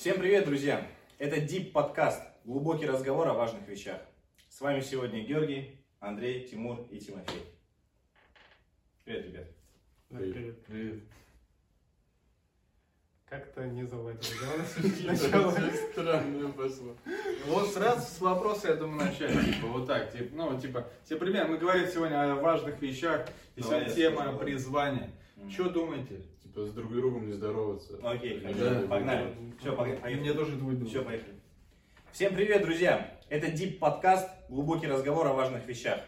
Всем привет, друзья! Это Deep подкаст, глубокий разговор о важных вещах. С вами сегодня Георгий, Андрей, Тимур и Тимофей. Привет, ребят. Привет. Привет. Как-то не заладили. Сначала. Странно пошло. Вот сразу с вопроса, я думаю, начать. Типа, вот так. Типа, ну, типа, все примерно. Мы говорим сегодня о важных вещах. И сегодня тема призвания. Что думаете? Типа с друг другом не здороваться. Окей, хорошо, не погнали. Все, поехали. мне тоже твой друг. Все, поехали. Всем привет, друзья! Это Deep подкаст, глубокий разговор о важных вещах.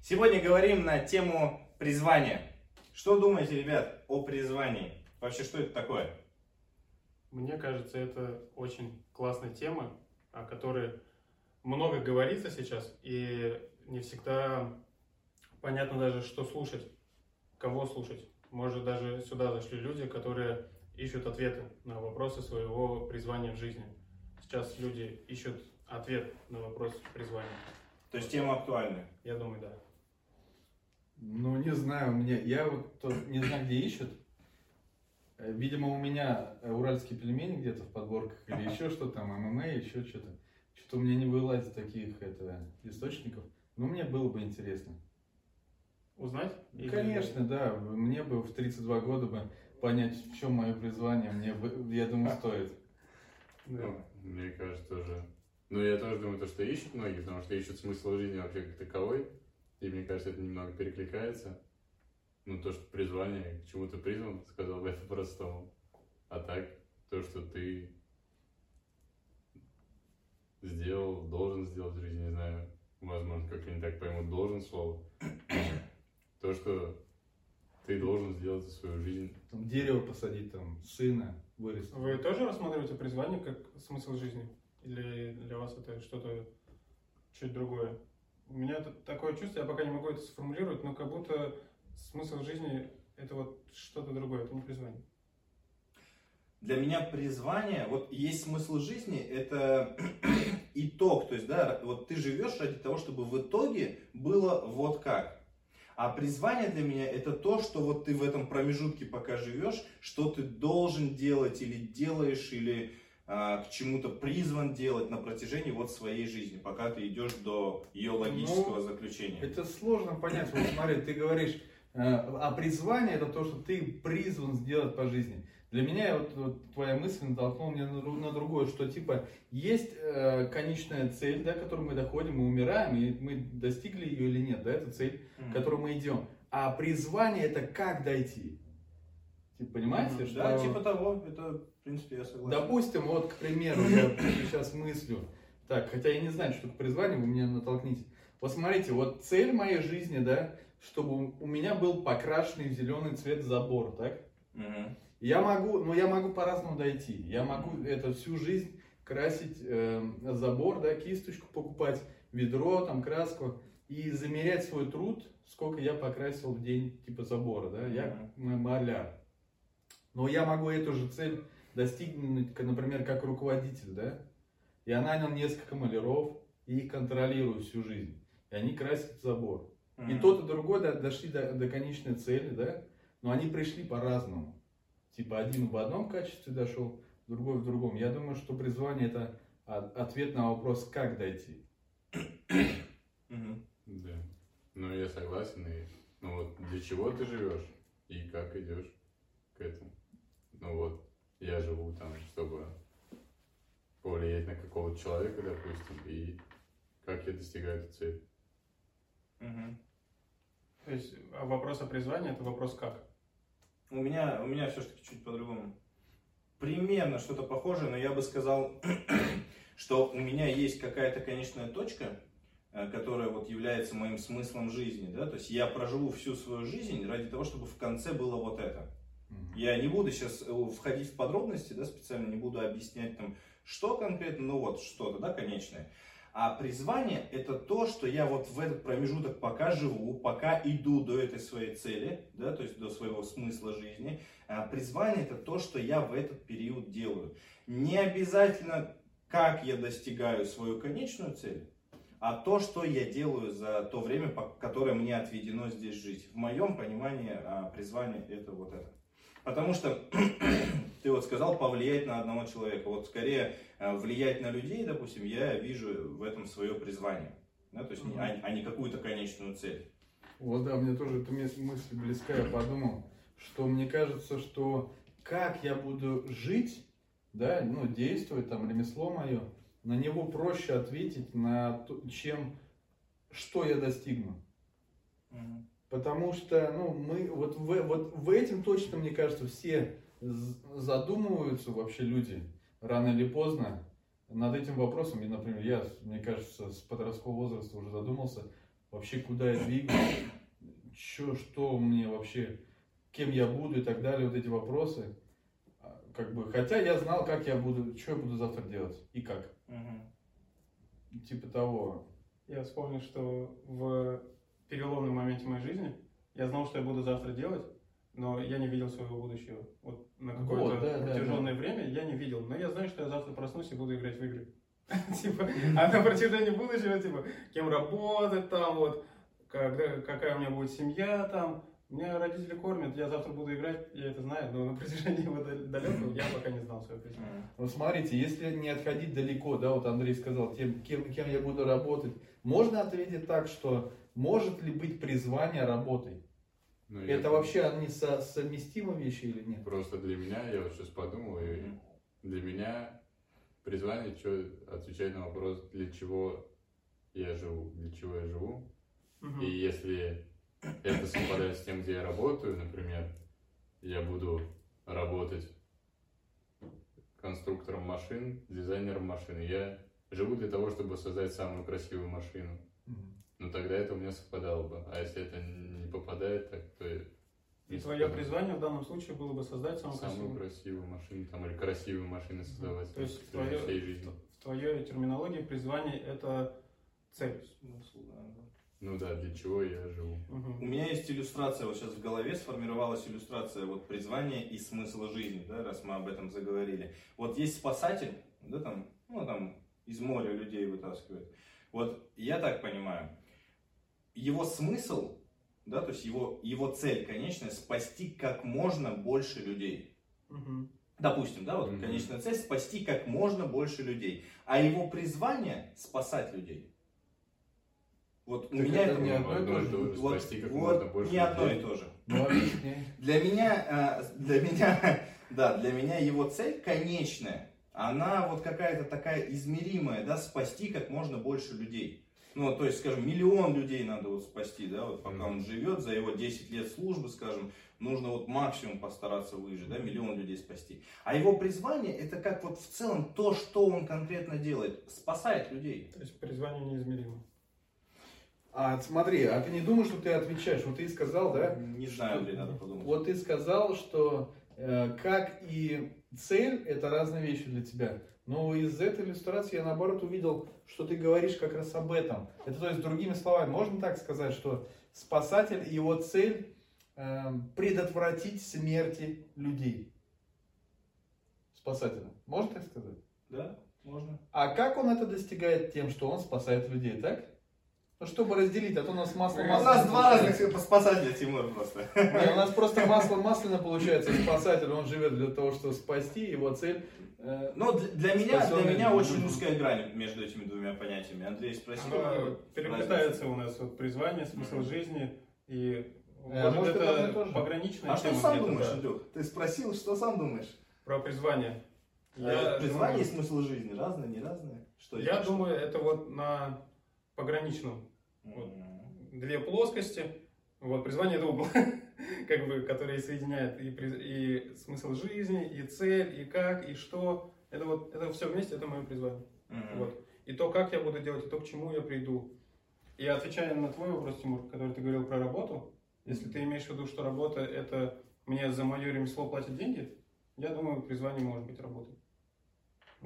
Сегодня говорим на тему призвания. Что думаете, ребят, о призвании? Вообще, что это такое? Мне кажется, это очень классная тема, о которой много говорится сейчас, и не всегда понятно даже, что слушать, кого слушать. Может, даже сюда зашли люди, которые ищут ответы на вопросы своего призвания в жизни. Сейчас люди ищут ответ на вопрос призвания. То есть тема актуальная. Я думаю, да. Ну, не знаю, мне, я вот то- не знаю, где ищут. Э, Видимо, у меня уральские пельмени где-то в подборках или еще что там, ММА, еще что-то. Что-то у меня не вылазит таких это, источников. Но мне было бы интересно. Узнать? Ну, Или- Конечно, да. Мне бы в 32 года бы понять, в чем мое призвание, мне бы, я думаю, стоит. Да. Ну, мне кажется, тоже. Ну, я тоже думаю, то, что ищут многие, потому что ищут смысл жизни вообще как таковой. И мне кажется, это немного перекликается. Ну, то, что призвание, к чему ты призван, сказал бы я по-простому. А так, то, что ты сделал, должен сделать в жизни, не знаю, возможно, как они так поймут, должен слово. То, что ты должен сделать за свою жизнь. Там дерево посадить, там сына вырастить. Вы тоже рассматриваете призвание как смысл жизни? Или для вас это что-то чуть другое? У меня такое чувство, я пока не могу это сформулировать, но как будто смысл жизни это вот что-то другое, это не призвание. Для меня призвание, вот есть смысл жизни, это итог, то есть, да, вот ты живешь ради того, чтобы в итоге было вот как. А призвание для меня это то, что вот ты в этом промежутке пока живешь, что ты должен делать или делаешь, или а, к чему-то призван делать на протяжении вот своей жизни, пока ты идешь до ее логического заключения. Это сложно понять. Вот смотри, ты говоришь, э, а призвание это то, что ты призван сделать по жизни. Для меня вот, вот твоя мысль натолкнула меня на, на другое, что типа есть э, конечная цель, да, к которой мы доходим, мы умираем, и мы достигли ее или нет, да, это цель, Мгм. к которой мы идем. А призвание это как дойти. Типа, понимаете, Мгм. что... Да, типа того, это, в принципе, я согласен. Допустим, вот, к примеру, я сейчас мыслю, так, хотя я не знаю, что такое призвание, вы меня натолкните. Вот смотрите, вот цель моей жизни, да, чтобы у меня был покрашенный в зеленый цвет забор, так? Мгм. Я могу, но я могу по-разному дойти. Я могу это всю жизнь красить э, забор, да, кисточку покупать, ведро, там, краску и замерять свой труд, сколько я покрасил в день типа забора, да. Я маляр. Но я могу эту же цель достигнуть, например, как руководитель, да. Я нанял несколько маляров и их контролирую всю жизнь. И они красят забор. И тот, и другой до- дошли до, до конечной цели, да, но они пришли по-разному. Типа один в одном качестве дошел, другой в другом. Я думаю, что призвание это ответ на вопрос, как дойти. Да. Ну, я согласен. И, ну вот, для чего ты живешь и как идешь к этому. Ну вот, я живу там, чтобы повлиять на какого-то человека, допустим, и как я достигаю эту цель. Мгм. То есть а вопрос о призвании это вопрос как? У меня, у меня все-таки чуть по-другому. Примерно что-то похожее, но я бы сказал, что у меня есть какая-то конечная точка, э, которая вот является моим смыслом жизни, да, то есть я проживу всю свою жизнь ради того, чтобы в конце было вот это. Я не буду сейчас входить в подробности, да, специально не буду объяснять там, что конкретно, ну вот что-то, да, конечное. А призвание это то, что я вот в этот промежуток пока живу, пока иду до этой своей цели, да, то есть до своего смысла жизни. А призвание это то, что я в этот период делаю. Не обязательно, как я достигаю свою конечную цель, а то, что я делаю за то время, которое мне отведено здесь жить. В моем понимании а, призвание это вот это. Потому что ты вот сказал повлиять на одного человека. Вот скорее э, влиять на людей, допустим, я вижу в этом свое призвание. Да, то есть, Мгм. а, а не какую-то конечную цель. Вот да, мне тоже эта мыс- мысль близка. Я подумал, что мне кажется, что как я буду жить, да, ну, действовать, там, ремесло мое, на него проще ответить, на то, чем что я достигну. Потому что, ну, мы вот в, вот в этом точно, мне кажется, все задумываются вообще люди рано или поздно над этим вопросом. И, например, я, мне кажется, с подросткового возраста уже задумался, вообще куда я двигаюсь, чё, что мне вообще, кем я буду и так далее, вот эти вопросы. А, Как бы, хотя я знал, как я буду, что я буду завтра делать и как. Типа того. Я вспомнил, что в переломном моменте моей жизни я знал, что я буду завтра делать, но я не видел своего будущего. Вот на какое-то Вот, да, да, протяженное время я не видел. Но я знаю, что я завтра проснусь и буду играть в игры. Типа, а на протяжении будущего, типа, кем работать там, вот, когда, какая у меня будет семья там. Меня родители кормят, я завтра буду играть, я это знаю, но на протяжении вот далекого я пока не знал свое призвание. Вот смотрите, если не отходить далеко, да, вот Андрей сказал, тем, кем, кем я буду работать, можно ответить так, что может ли быть призвание работой? Ну, я- Это вообще они со- совместимы вещи или нет? Просто для меня, я вот сейчас подумал, и для меня призвание, что отвечать на вопрос, для чего я живу, для чего я живу. Мгм. И если это совпадает с тем, где я работаю, например, я буду работать конструктором машин, дизайнером машины. Я живу для того, чтобы создать самую красивую машину. Ну тогда это у меня совпадало бы. А если это не попадает, так то И твое призвание в данном случае было бы создать самую самую красивую. красивую машину там, или красивые машины создавать То есть на протяжении твое, всей жизни. в твоей терминологии призвание это цель. Смысл. Ну да, для чего я живу. У меня есть иллюстрация, вот сейчас в голове сформировалась иллюстрация вот призвания и смысла жизни, да, раз мы об этом заговорили. Вот есть спасатель, да, там, ну, там, из моря людей вытаскивает. Вот я так понимаю, его смысл, да, то есть его, его цель конечная, спасти как можно больше людей. Мгм. Допустим, да, вот Мгм. конечная цель спасти как можно больше людей. А его призвание спасать людей. Вот у Так меня это это не одно и то же. вот, спасти как вот можно больше не одно людей. и то же. Ну, объясни. Для меня, э, для меня, да, для меня его цель конечная, она вот какая-то такая измеримая, да, спасти как можно больше людей. Ну, то есть, скажем, миллион людей надо вот спасти, да, вот пока он живет, за его 10 лет службы, скажем, нужно вот максимум постараться выжить, да, миллион людей спасти. А его призвание, это как вот в целом то, что он конкретно делает, спасает людей. То есть призвание неизмеримо. А смотри, а ты не думаешь, что ты отвечаешь? Вот ты сказал, да? Не знаю, Андрей, надо подумать. Вот ты сказал, что э, как и цель это разные вещи для тебя. Но из этой иллюстрации я наоборот увидел, что ты говоришь как раз об этом. Это то есть другими словами, можно так сказать, что спасатель его цель э, предотвратить смерти людей. Спасателя. Можно так сказать? Да, можно. А как он это достигает тем, что он спасает людей, так? Ну, чтобы разделить, а то у нас масло У нас два разных спасателя, Тимур, просто. Не, у нас просто масло масляно получается. Спасатель, он живет для того, чтобы спасти, его цель. э, Но для, для меня, для меня очень узкая грань между этими двумя понятиями. Андрей спросил. Оно переплетается у нас вот призвание, смысл жизни и Э, может, может, это это пограничная А что сам где-то, думаешь, да. Андрюх? Ты спросил, что сам думаешь? про призвание. Э, Призвание и смысл жизни разные, не разные? Что Я думаю, это вот на пограничном вот. две плоскости. Вот призвание это угол, как бы, который соединяет и, и смысл жизни, и цель, и как, и что. Это вот это все вместе, это мое призвание. Мгм. Вот. И то, как я буду делать, и то, к чему я приду. И отвечая на твой вопрос, Тимур, который ты говорил про работу, если ты имеешь в виду, что работа это мне за мое ремесло платят деньги, я думаю, призвание может быть работой.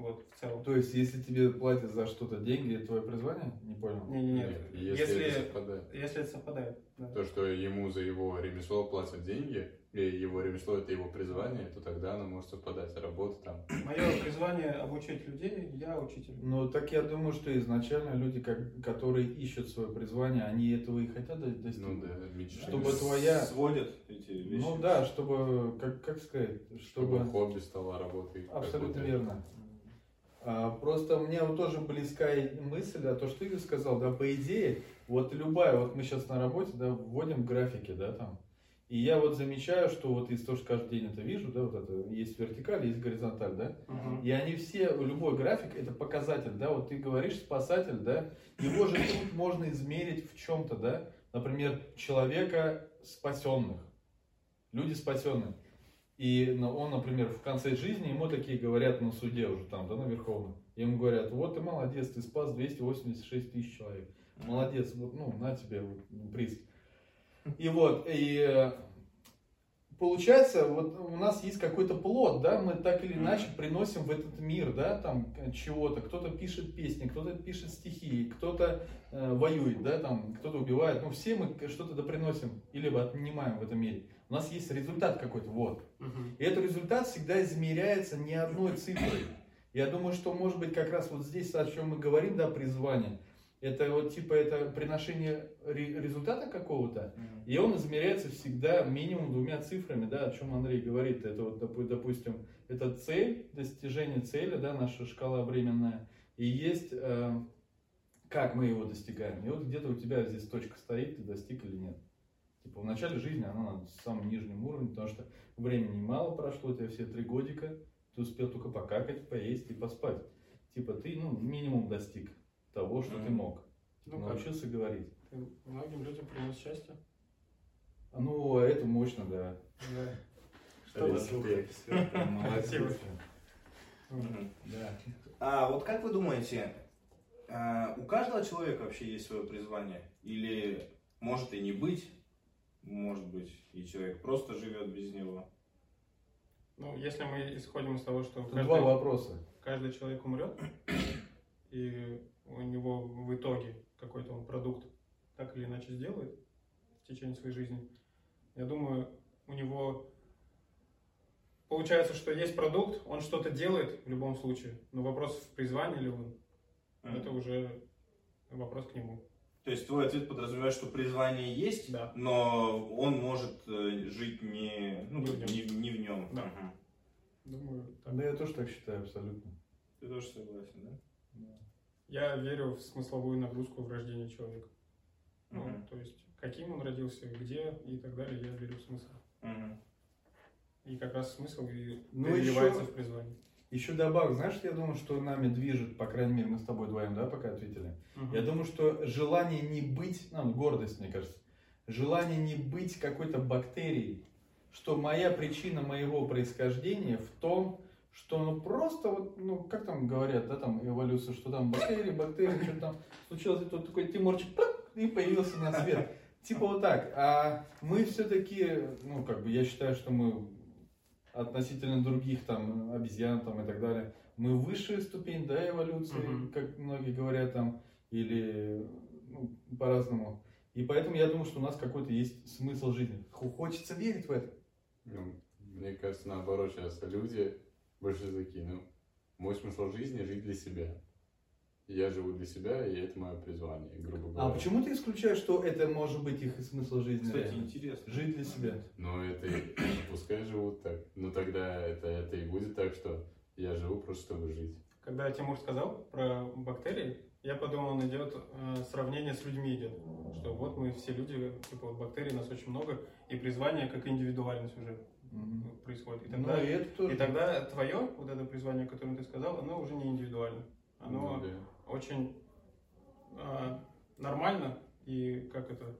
Вот, в целом. То есть, если тебе платят за что-то деньги, это твое призвание? Не понял. Не, не, нет. Если, Если, это совпадает. если это совпадает. да. То, что ему за его ремесло платят деньги, и его ремесло это его призвание, то тогда оно может совпадать. Работа там. Мое призвание обучать людей, я учитель. Ну, так я думаю, что изначально люди, как, которые ищут свое призвание, они этого и хотят до- достичь. Ну да, мечта. Чтобы твоя- Сводят эти вещи. Ну да, чтобы, как, как сказать, Чтобы чтобы... хобби стало работой. Абсолютно верно. А, просто мне вот тоже близка и мысль, а то, что Игорь сказал, да, по идее, вот любая, вот мы сейчас на работе, да, вводим графики, да, там, и я вот замечаю, что вот из того, что каждый день это вижу, да, вот это, есть вертикаль, есть горизонталь, да, Мгм. и они все, любой график это показатель, да, вот ты говоришь спасатель, да, его же труд можно измерить в чем-то, да, например, человека спасенных, люди спасенные. И ну, он, например, в конце жизни ему такие говорят на суде уже там, да, на Верховном. Ему говорят, вот ты молодец, ты спас 286 тысяч человек. Молодец, вот, ну, на тебе вот приз. И вот, и э, получается, вот у нас есть какой-то плод, да, мы так или иначе приносим в этот мир, да, там э, чего-то. Кто-то пишет песни, кто-то пишет стихи, кто-то э, воюет, да, там, кто-то убивает. Ну, все мы что-то да приносим или отнимаем в этом мире. У нас есть результат какой-то, вот. И этот результат всегда измеряется не одной цифрой. Я думаю, что может быть как раз вот здесь, о чем мы говорим, да, призвание, это вот типа это приношение ре- результата какого-то, Мгм. и он измеряется всегда минимум двумя цифрами, да, о чем Андрей говорит. Это вот, допу- допустим, это цель, достижение цели, да, наша шкала временная, и есть э, как мы его достигаем. И вот где-то у тебя здесь точка стоит, ты достиг или нет. Типа в начале жизни она на самом нижнем уровне, потому что времени мало прошло, у тебя все три годика, ты успел только покакать, поесть и поспать. Типа ты, ну, минимум достиг того, что ты Мгм. мог. Ну как, Научился говорить. ты многим людям принес счастье. А, Ну, это мощно, да. Да. Что Респект. Спасибо. Мгм. Да. А вот как вы думаете, а, у каждого человека вообще есть свое призвание? Или может и не быть, может быть, и человек просто живет без него? Ну, если мы исходим из того, что Тут каждый, два вопроса. каждый человек умрет, и у него в итоге какой-то он продукт так или иначе сделает в течение своей жизни, я думаю, у него получается, что есть продукт, он что-то делает в любом случае, но вопрос в призвании ли он, Мгм. это уже вопрос к нему. То есть твой ответ подразумевает, что призвание есть, Да. но он может э, жить не, ну, Не в нем. не, не в нем. Да. Мгм. Думаю, так. Да, я тоже так считаю, абсолютно. Ты тоже согласен, да? Я верю в смысловую нагрузку в рождении человека. Ну, Мгм. то есть, каким он родился, где и так далее, я верю в смысл. Мгм. И как раз смысл и Ну, переливается еще- в призвание. Еще добавок, знаешь, я думаю, что нами движет, по крайней мере, мы с тобой вдвоем, да, пока ответили. Мгм. Я думаю, что желание не быть, ну, гордость, мне кажется, желание не быть какой-то бактерией, что моя причина моего происхождения в том, что ну просто вот, ну как там говорят, да, там эволюция, что там бактерии, бактерии, что там случилось, и тут такой Тимурчик пак, и появился на свет. Типа вот так. А мы все-таки, ну как бы я считаю, что мы относительно других там обезьян там и так далее, мы высшая ступень, да, эволюции, Мгм. как многие говорят там, или ну, по-разному. И поэтому я думаю, что у нас какой-то есть смысл жизни. Хо- Хочется верить в это. Ну, мне кажется, наоборот, сейчас люди больше такие, ну, мой смысл жизни жить для себя. Я живу для себя, и это мое призвание, грубо говоря. А почему ты исключаешь, что это может быть их смысл жизни? Кстати, интересно. Жить для себя. Ну, это и- пускай живут так. Но тогда это, это и будет так, что я живу просто чтобы жить. Когда Тимур сказал про бактерии, я подумал, он идет э, сравнение с людьми идет. Что вот мы все люди, типа вот бактерий нас очень много, и призвание как индивидуальность уже. Происходит. И Ну, тогда, и это тоже. и тогда твое, вот это призвание, которое ты сказал, оно уже не индивидуально. Оно Ну, да. очень э, нормально и как это,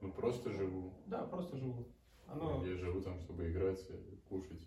Ну, просто живу. да, просто живу. Оно, Я живу там, чтобы играть, кушать.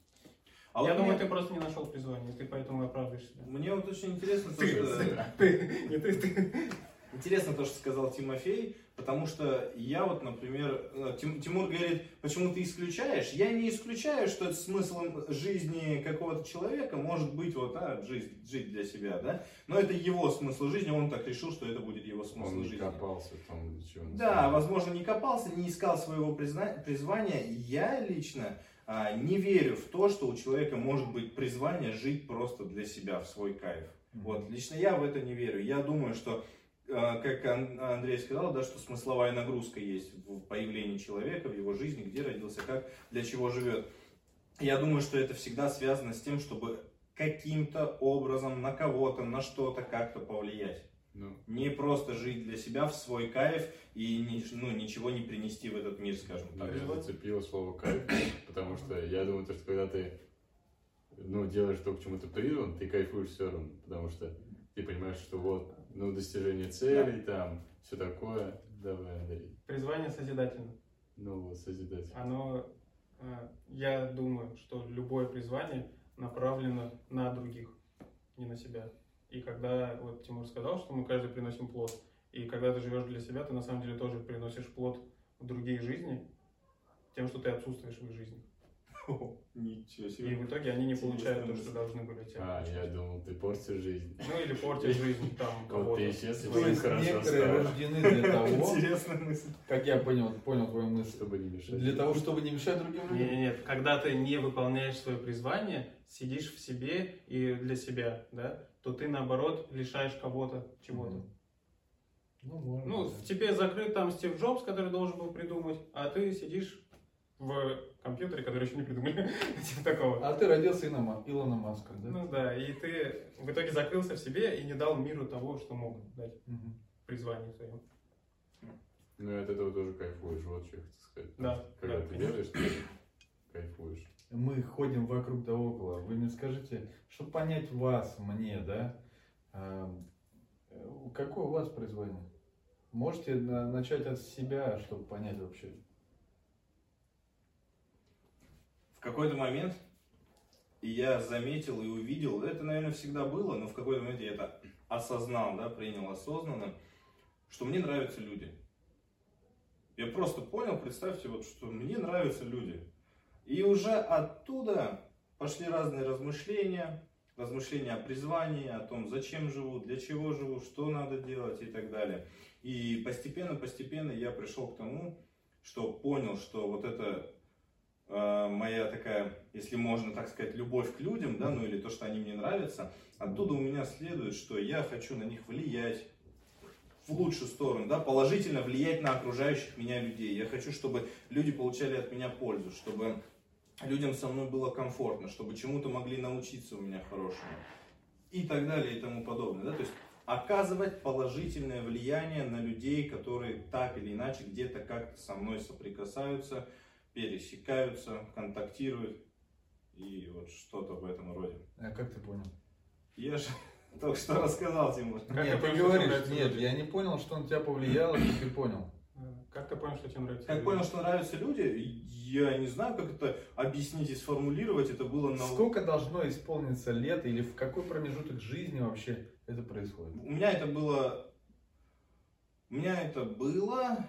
А я вот думаю, мне, ты просто не нашел призвание, ты поэтому и оправдываешь себя. мне вот очень интересно то, Ты- что... ты- не ты, ты. Интересно то, что сказал Тимофей, потому что я вот, например, э, Тим- Тимур говорит, почему ты исключаешь? Я не исключаю, что смыслом жизни какого-то человека может быть вот, а, жить, жить для себя, да? Но это его смысл жизни, он так решил, что это будет его смысл Он не жизни. копался в том, для чего он Да, возможно, не копался, не искал своего призна- призвания. Я лично а, не верю в то, что у человека может быть призвание жить просто для себя, в свой кайф. Вот, лично я в это не верю. Я думаю, что, как Ан- Андрей сказал, да, что смысловая нагрузка есть в появлении человека, в его жизни, где родился, как, для чего живет. Я думаю, что это всегда связано с тем, чтобы каким-то образом на кого-то, на что-то как-то повлиять. Ну, Не просто жить для себя в свой кайф и ну, ничего не принести в этот мир, скажем так. меня зацепило слово кайф, потому что я думаю, то, что когда ты ну, делаешь то, к чему ты призван, ты кайфуешь все равно, потому что ты понимаешь, что вот, ну, достижение целей, там, все такое. Давай, Андрей. Призвание созидательно. Ну вот, созидатель. Оно, э, я думаю, что любое призвание направлено на других, не на себя. И когда, вот Тимур сказал, что мы каждый приносим плод, и когда ты живешь для себя, ты на самом деле тоже приносишь плод в другие жизни, тем, что ты отсутствуешь в их жизни. Ничего И себе. в итоге они не получают то, мысль. что должны были тебе А, я думал, ты портишь жизнь. Ну или портят жизнь там Вот кого-то. ты исчез, и То есть некоторые рождены для того, Интересная мысль. как я понял, понял твою мысль, Чтобы не мешать. для того, чтобы не мешать другим Нет, людям. нет, нет. Когда ты не выполняешь свое призвание, сидишь в себе и для себя, да, то ты наоборот лишаешь кого-то чего-то. Ну, можно. Ну, да. в тебе закрыт там Стив Джобс, который должен был придумать, а ты сидишь в компьютере, который еще не придумали. Типа такого. А ты родился Илона, Илона Маска, да? Ну да, и ты в итоге закрылся в себе и не дал миру того, что мог дать Мгм. призванию своему. Ну и от этого тоже кайфуешь, вот что я хочу сказать. Да, Когда да, ты конечно. делаешь, ты кайфуешь. Мы ходим вокруг да около. Вы мне скажите, чтобы понять вас, мне, да, эм, э, какое у вас призвание? Можете на- начать от себя, чтобы понять вообще? В какой-то момент я заметил и увидел, это, наверное, всегда было, но в какой-то момент я это осознал, да, принял осознанно, что мне нравятся люди. Я просто понял, представьте, вот, что мне нравятся люди. И уже оттуда пошли разные размышления, размышления о призвании, о том, зачем живу, для чего живу, что надо делать и так далее. И постепенно-постепенно я пришел к тому, что понял, что вот это моя такая, если можно так сказать, любовь к людям, да, ну или то, что они мне нравятся, оттуда у меня следует, что я хочу на них влиять в лучшую сторону, да, положительно влиять на окружающих меня людей. Я хочу, чтобы люди получали от меня пользу, чтобы людям со мной было комфортно, чтобы чему-то могли научиться у меня хорошему и так далее и тому подобное. Да? То есть оказывать положительное влияние на людей, которые так или иначе где-то как-то со мной соприкасаются, пересекаются, контактируют и вот что-то в этом роде. А как ты понял? Я же только что рассказал, Тимур. Как нет, ты говоришь, нет, люди? я не понял, что на тебя повлияло, что ты понял. Э, Как ты понял, что тебе нравится? Как понял, что нравятся люди, я не знаю, как это объяснить и сформулировать. Это было на... Сколько должно исполниться лет или в какой промежуток жизни вообще это происходит? У меня это было... У меня это было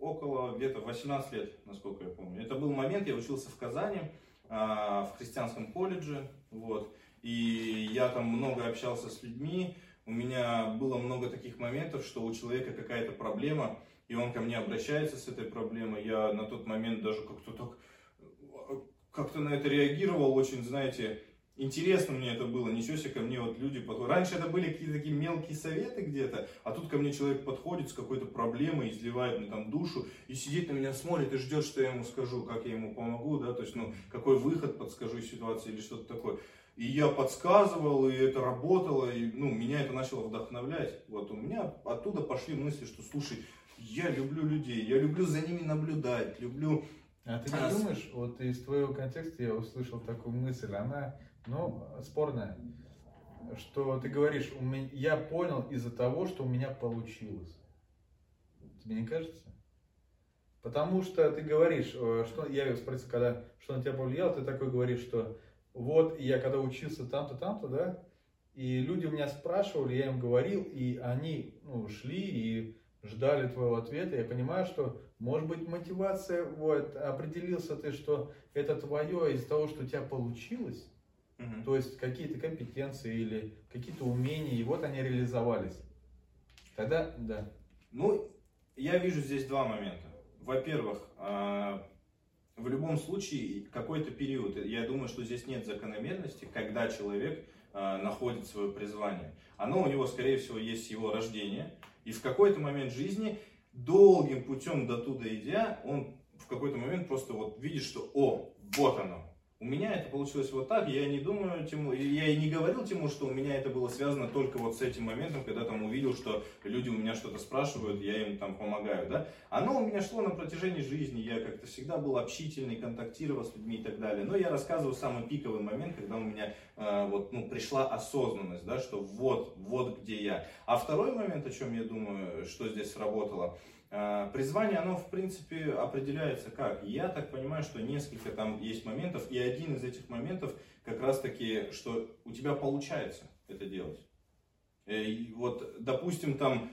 около где-то 18 лет, насколько я помню. Это был момент, я учился в Казани, а, в христианском колледже, вот. И я там много общался с людьми. У меня было много таких моментов, что у человека какая-то проблема, и он ко мне обращается с этой проблемой. Я на тот момент даже как-то так э, как-то на это реагировал очень, знаете, интересно мне это было. Ничего себе ко мне вот люди подходят. Раньше это были какие-то такие мелкие советы где-то, а тут ко мне человек подходит с какой-то проблемой, изливает мне там душу и сидит на меня, смотрит и ждет, что я ему скажу, как я ему помогу, да, то есть, ну, какой выход подскажу из ситуации или что-то такое. И я подсказывал, и это работало, и, ну, меня это начало вдохновлять. Вот у меня оттуда пошли мысли, что, слушай, я люблю людей, я люблю за ними наблюдать, люблю А ты не А, думаешь, вот из твоего контекста я услышал такую мысль, она, ну, спорная, что ты говоришь, у меня, я понял из-за того, что у меня получилось. Тебе не кажется? Потому что ты говоришь, э, что я спросил, когда что на тебя повлияло, ты такой говоришь, что вот я когда учился там-то, там-то, да, И люди у меня спрашивали, я им говорил, и они ну, шли и ждали твоего ответа. Я понимаю, что, может быть, мотивация, вот, определился ты, что это твое из-за того, что у тебя получилось, Мгм. то есть какие-то компетенции или какие-то умения, и вот они реализовались. Тогда, да. Ну, я вижу здесь два момента. Во-первых, а, в любом случае какой-то период, я думаю, что здесь нет закономерности, когда человек а, находит свое призвание. Оно у него, скорее всего, есть с его рождения, и в какой-то момент жизни, долгим путем до туда идя, он в какой-то момент просто вот видит, что «О, вот оно». У меня это получилось вот так, я не думаю, Тиму, я и не говорил Тиму, что у меня это было связано только вот с этим моментом, когда там увидел, что люди у меня что-то спрашивают, я им там помогаю, да. Оно у меня шло на протяжении жизни, я как-то всегда был общительный, контактировал с людьми и так далее. Но я рассказываю самый пиковый момент, когда у меня э, вот, ну, пришла осознанность, да, что вот, вот где я. А второй момент, о чем я думаю, что здесь сработало, Призвание, оно в принципе определяется как? Я так понимаю, что несколько там есть моментов, и один из этих моментов как раз таки, что у тебя получается это делать. Э, и Вот, допустим, там,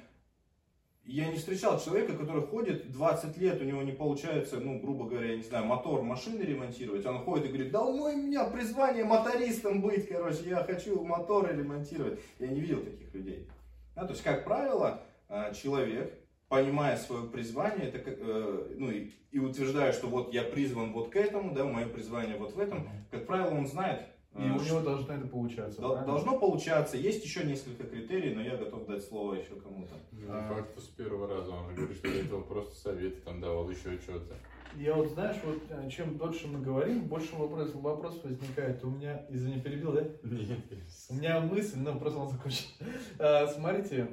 я не встречал человека, который ходит 20 лет, у него не получается, ну, грубо говоря, я не знаю, мотор машины ремонтировать. Он ходит и говорит, да у меня призвание мотористом быть, короче, я хочу моторы ремонтировать. Я не видел таких людей. Да, то есть, как правило, э, человек, понимая свое призвание, это, э, ну, и, и утверждая, что вот я призван вот к этому, да, мое призвание вот в этом, как правило, он знает, И э, у что- него должно это получаться. Правильно? Должно получаться. Есть еще несколько критерий, но я готов дать слово еще кому-то. Ну, А. по факту с первого раза он говорит, что до этого просто советы там давал, еще что-то. Я вот, знаешь, вот э, чем дольше мы говорим, больше вопрос, вопрос возникает. У меня, извини, перебил, да? Нет, У меня мысль, ну просто он закончил. А, Смотрите, э,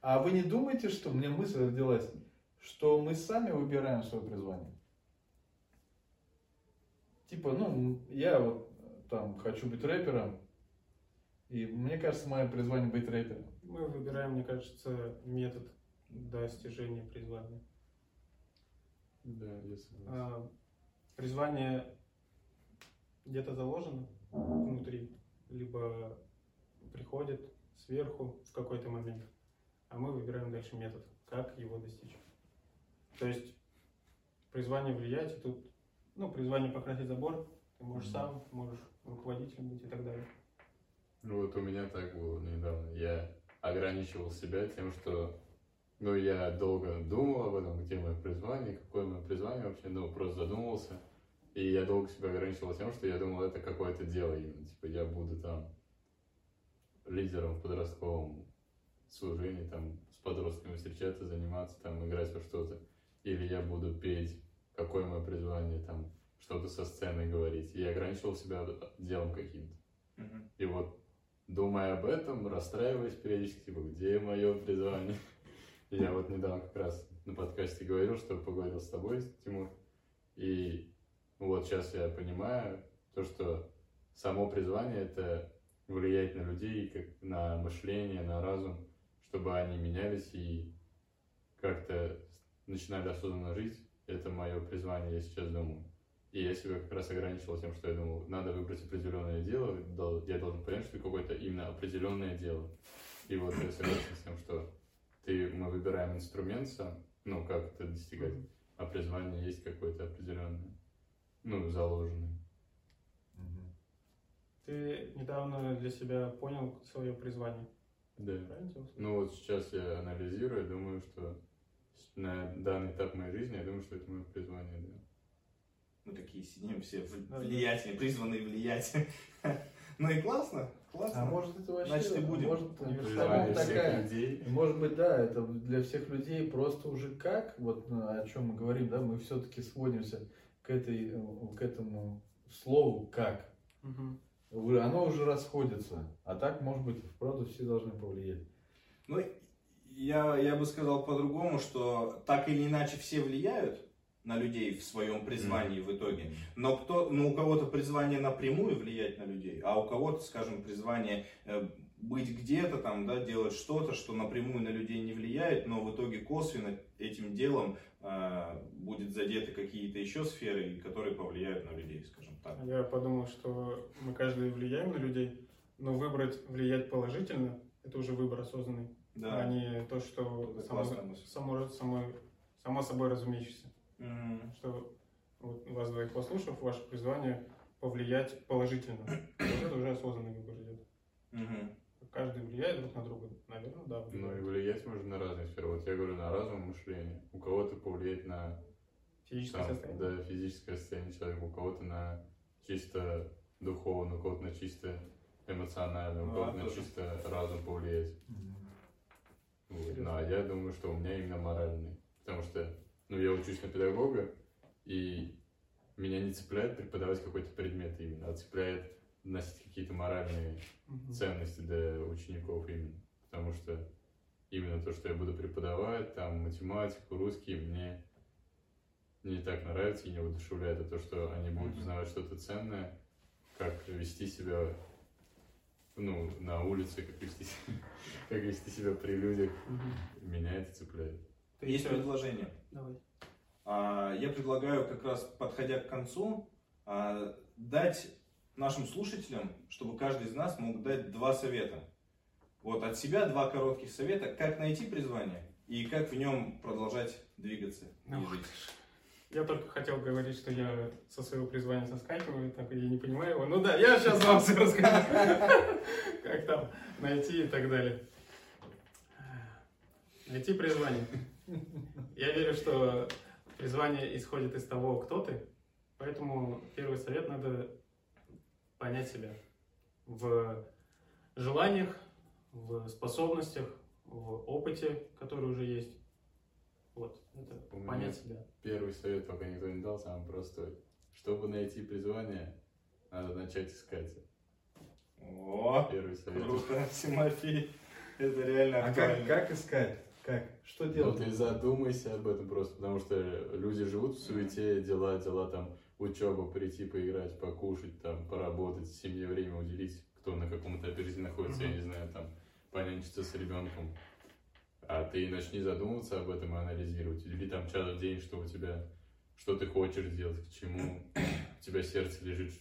а вы не думаете, что меня мысль родилась, что мы сами выбираем свое призвание? Типа, ну, я вот там хочу быть рэпером, и мне кажется, мое призвание быть рэпером. Мы выбираем, мне кажется, метод достижения призвания. Да, я согласен. А, призвание где-то заложено внутри, либо приходит сверху в какой-то момент, а мы выбираем дальше метод, как его достичь. То есть призвание влияет, и тут, ну, призвание покрасить забор, ты можешь Мгм. сам, можешь руководителем быть и так далее. Ну вот у меня так было недавно. Я ограничивал себя тем, что ну, я долго думал об этом, где мое призвание, какое мое призвание вообще, ну, просто задумывался. И я долго себя ограничивал тем, что я думал, это какое-то дело именно. Типа, я буду там лидером в подростковом служении, там, с подростками встречаться, заниматься, там, играть во что-то. Или я буду петь, какое мое призвание, там, что-то со сцены говорить. И я ограничивал себя делом каким-то. И вот, думая об этом, расстраиваясь периодически, типа, где мое призвание? Я вот недавно как раз на подкасте говорил, что поговорил с тобой, Тимур. И вот сейчас я понимаю то, что само призвание это влиять на людей, как на мышление, на разум, чтобы они менялись и как-то начинали осознанно жить. Это мое призвание, я сейчас думаю. И я себя как раз ограничивал тем, что я думал, надо выбрать определенное дело, я должен понять, что это какое-то именно определенное дело. И вот я согласен с тем, что ты, мы выбираем инструмент сам, ну, как это достигать, а призвание есть какое-то определенное, ну, заложенное. Ты недавно для себя понял свое призвание, Да. Ну вот сейчас я анализирую, думаю, что на данный этап моей жизни, я думаю, что это мое призвание, да. Мы такие сидим все да. влиятельные, призванные влиять. Ну и классно, классно. А может это вообще, Значит, и будем. может всех такая, людей. Может быть, да, это для всех людей просто уже как, вот ну, о чем мы говорим, да, мы все-таки сводимся к, этой, к этому слову как. Мгм. Оно уже расходится. А так, может быть, вправду все должны повлиять. Ну, я, я бы сказал по-другому, что так или иначе все влияют на людей в своем призвании в итоге. Но, кто, ну, у кого-то призвание напрямую влиять на людей, а у кого-то, скажем, призвание э, быть где-то там, да, делать что-то, что напрямую на людей не влияет, но в итоге косвенно этим делом э, будет задеты какие-то еще сферы, которые повлияют на людей, скажем так. Я подумал, что мы каждый влияем на людей, Но выбрать влиять положительно, это уже выбор осознанный, Да. а не то, что Это само, само, само, само собой разумеющееся. Мгм. Что вот вас двоих послушав, ваше призвание повлиять положительно. Вот это уже осознанный выбор идет. Мгм. Каждый влияет друг на друга. Наверное, да. Ну и влияет. влиять можно на разные сферы. Вот я говорю на разум мышление. У кого-то повлиять на Физическое там, состояние. да, физическое состояние человека, у кого-то на чисто духовно, у кого-то на чисто эмоционально, у Ну, кого-то а на тоже. чисто разум повлиять. Вот. Интересно. Ну, а я думаю, что у меня именно моральный. Потому что, ну, я учусь на педагога, и меня не цепляет преподавать какой-то предмет именно, а цепляет носить какие-то моральные Мгм. ценности для учеников именно. Потому что именно то, что я буду преподавать, там, математику, русский, мне не так нравится и не воодушевляет, а то, что они будут узнавать что-то ценное, как вести себя ну, на улице, как вести, себя- как вести себя при людях, Мгм. меня это цепляет. Есть предложение. Давай. А, Я предлагаю, как раз подходя к концу, а, дать нашим слушателям, чтобы каждый из нас мог дать два совета. Вот от себя два коротких совета, как найти призвание и как в нем продолжать двигаться и Ну, жить. Я только хотел говорить, что я со своего призвания соскакиваю, так и я не понимаю его. Ну да, я сейчас вам все расскажу. Как там найти и так далее. Найти призвание. Я верю, что призвание исходит из того, кто ты. Поэтому первый совет надо понять себя в желаниях, в способностях, в опыте, который уже есть. Вот, это У понять себя. Первый совет, пока никто не дал, самый простой. Чтобы найти призвание, надо начать искать. О, Первый совет. круто, Тимофей. Это реально А как, как искать? Как? Что Ну, делать? ты задумайся об этом просто, потому что люди живут в суете, дела, дела, там, учеба, прийти поиграть, покушать, там, поработать, семье время уделить, кто на каком этапе жизни находится, я Мгм. не знаю, там, понянчиться с ребенком. А ты начни задумываться об этом и анализировать. Удели там час в день, что у тебя, что ты хочешь делать, к чему у тебя сердце лежит,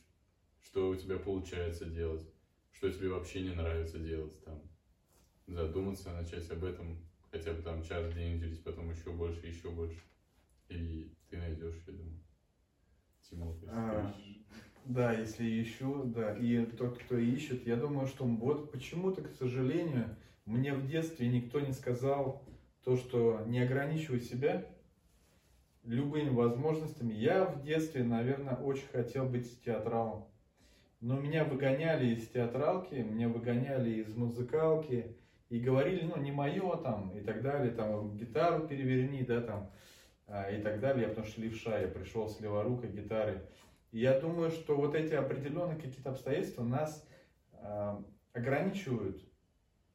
что у тебя получается делать, что тебе вообще не нравится делать, там. Задуматься, начать об этом, хотя бы там час в день уделить, потом еще больше, еще больше. И ты найдешь, я думаю. Ты А. Да, если ищу, да. И тот, кто ищет, я думаю, что вот почему-то, к сожалению, мне в детстве никто не сказал то, что не ограничивай себя любыми возможностями. Я в детстве, наверное, очень хотел быть театралом. Но меня выгоняли из театралки, меня выгоняли из музыкалки и говорили, ну, не мое там и так далее, там, гитару переверни, да, там, и так далее. Потому что левша, я пришел с леворукой гитары. И я думаю, что вот эти определенные какие-то обстоятельства нас а, ограничивают.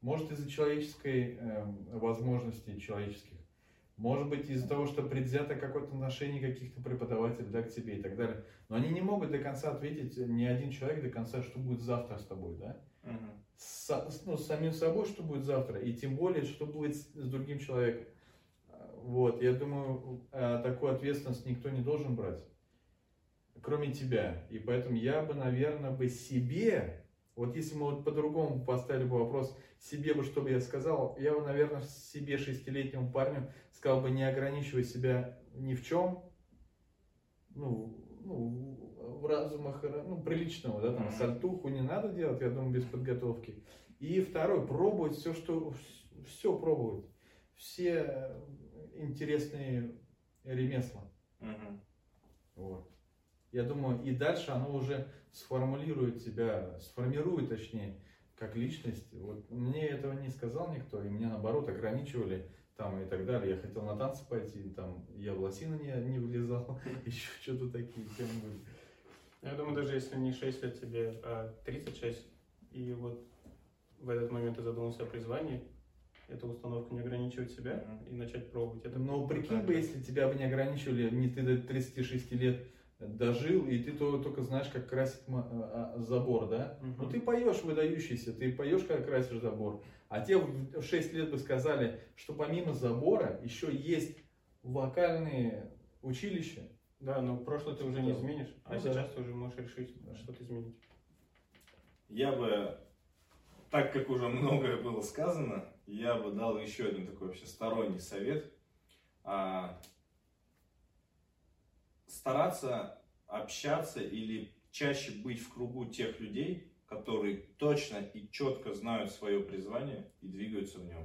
Может, из-за человеческой эм, возможности человеческих. Может быть, из-за того, что предвзято какое-то отношение каких-то преподавателей да, к тебе и так далее. Но они не могут до конца ответить, ни один человек до конца, что будет завтра с тобой, да? С, с- ну, с самим собой, что будет завтра, и тем более, что будет с, с другим человеком. Вот, я думаю, а, такую ответственность никто не должен брать, кроме тебя. И поэтому я бы, наверное, бы себе, вот если мы вот по-другому поставили бы вопрос, себе бы, что бы я сказал, я бы, наверное, себе шестилетнему парню сказал бы, не ограничивай себя ни в чем, ну, ну, в разумах, ну, приличного, да, там, сальтуху не надо делать, я думаю, без подготовки. И второй, пробовать все, что, все пробовать, все интересные ремесла. Мгм. Вот. Я думаю, и дальше оно уже сформулирует тебя, сформирует, точнее, как личность. Вот мне этого не сказал никто, и меня наоборот ограничивали там и так далее. Я хотел на танцы пойти, там я в лосины не, не влезал, еще что-то такие темы были. Я думаю, даже если не 6 лет тебе, а 36, и вот в этот момент ты задумался о призвании, эта установка не ограничивает себя Мгм. и начать пробовать. Это Но прикинь бы, если тебя бы не ограничивали, не ты до 36 лет дожил, и ты то- только знаешь, как красить ма- а, забор, да? Мгм. Ну ты поешь выдающийся, ты поешь, как красишь забор. А те в 6 лет бы сказали, что помимо забора еще есть вокальные училища. Да, но прошлое ты уже не изменишь, а Ну да. сейчас ты уже можешь решить Да. что-то изменить. Я бы так как уже многое было сказано, я бы дал еще один такой вообще сторонний совет. А, стараться общаться или чаще быть в кругу тех людей, которые точно и четко знают свое призвание и двигаются в нем.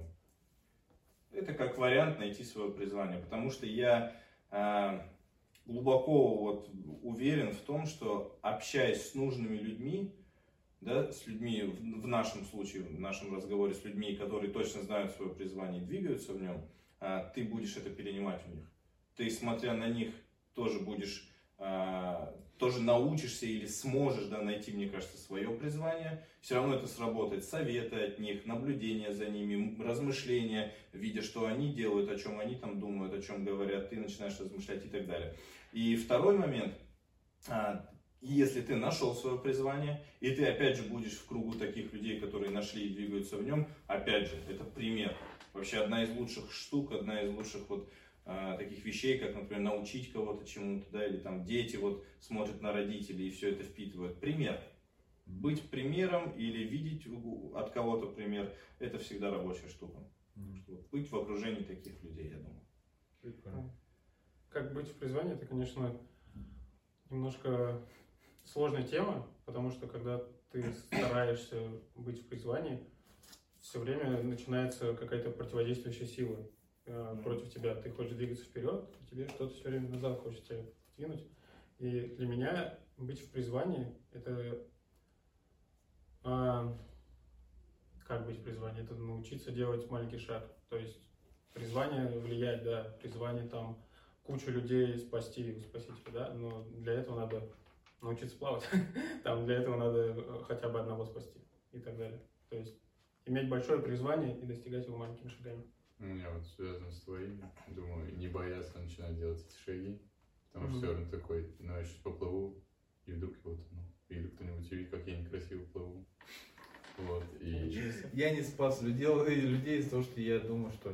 Это как вариант найти свое призвание, потому что я э, глубоко вот уверен в том, что общаясь с нужными людьми, да, с людьми, в, нашем случае, в нашем разговоре с людьми, которые точно знают свое призвание и двигаются в нем, э, ты будешь это перенимать у них. Ты, смотря на них, тоже будешь а, тоже научишься или сможешь да, найти, мне кажется, свое призвание, все равно это сработает. Советы от них, наблюдение за ними, размышления, видя, что они делают, о чем они там думают, о чем говорят, ты начинаешь размышлять и так далее. И второй момент, а, если ты нашел свое призвание, и ты опять же будешь в кругу таких людей, которые нашли и двигаются в нем, опять же, это пример. Вообще одна из лучших штук, одна из лучших вот а, таких вещей, как, например, научить кого-то чему-то, да, или там дети вот смотрят на родителей и все это впитывают. Пример. Быть примером или видеть от кого-то пример, это всегда рабочая штука. Mm-hmm. Быть в окружении таких людей, я думаю. Прикольно. Как быть в призвании, это, конечно, немножко сложная тема, потому что когда ты стараешься быть в призвании, все время начинается какая-то противодействующая сила э, против тебя. Ты хочешь двигаться вперед, тебе что-то все время назад хочет тебя двинуть. И для меня быть в призвании это э, как быть в призвании? Это научиться делать маленький шаг. То есть призвание влиять, да, призвание там кучу людей спасти, спасителя, да, но для этого надо научиться плавать. Там для этого надо э, хотя бы одного спасти и так далее. То есть иметь большое призвание и достигать его маленькими шагами. У меня вот связано с твоим, думаю, не бояться начинать делать эти шаги, потому что все равно такой, ну я сейчас поплыву, и вдруг его тону, или кто-нибудь увидит, как я некрасиво плыву. Вот, и... Я не спас людей, людей из-за того, что я думаю, что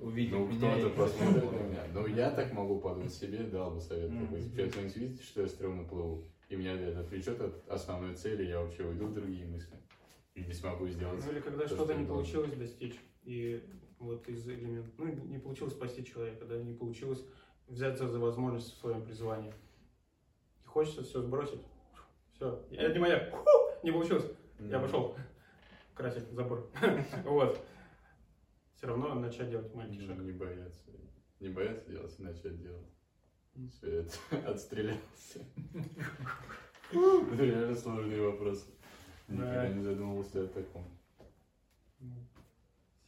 увидит ну, меня. кто-то посмотрит на меня. Но я так могу подумать себе, дал бы совет. Mm-hmm. Такой, кто-нибудь видит, что я стрёмно плыву, и меня это отвлечет от основной цели, я вообще уйду в другие мысли. И не смогу сделать. Ну или когда что-то не получилось достичь, и вот из элементов, ну, не получилось спасти человека, да, не получилось взяться за возможность в своем призвании. И хочется все сбросить. Все, это не моя, не получилось. Я пошел красить забор. Вот. Все равно начать делать маленький шаг. Не бояться. Не бояться делать и начать делать. Все это отстрелялся. Это реально сложный вопрос. Никогда не задумывался о таком.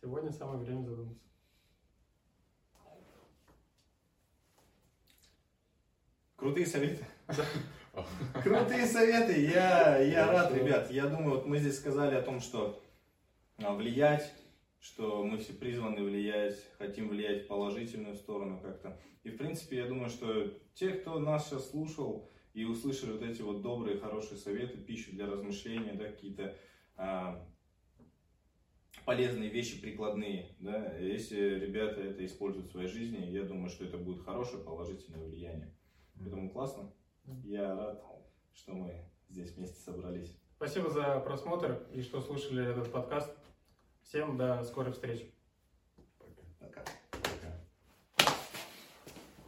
Сегодня самое время задуматься. Крутые советы. Крутые советы. Я, я рад, ребят. Я думаю, вот мы здесь сказали о том, что а, влиять, что мы все призваны влиять, хотим влиять в положительную сторону как-то. И в принципе, я думаю, что те, кто нас сейчас слушал и услышали вот эти вот добрые, хорошие советы, пищу для размышления, да, какие-то а, полезные вещи, прикладные. Да? Если ребята это используют в своей жизни, я думаю, что это будет хорошее положительное влияние. Поэтому классно. Я рад, что мы здесь вместе собрались. Спасибо за просмотр и что слушали этот подкаст. Всем до скорых встреч.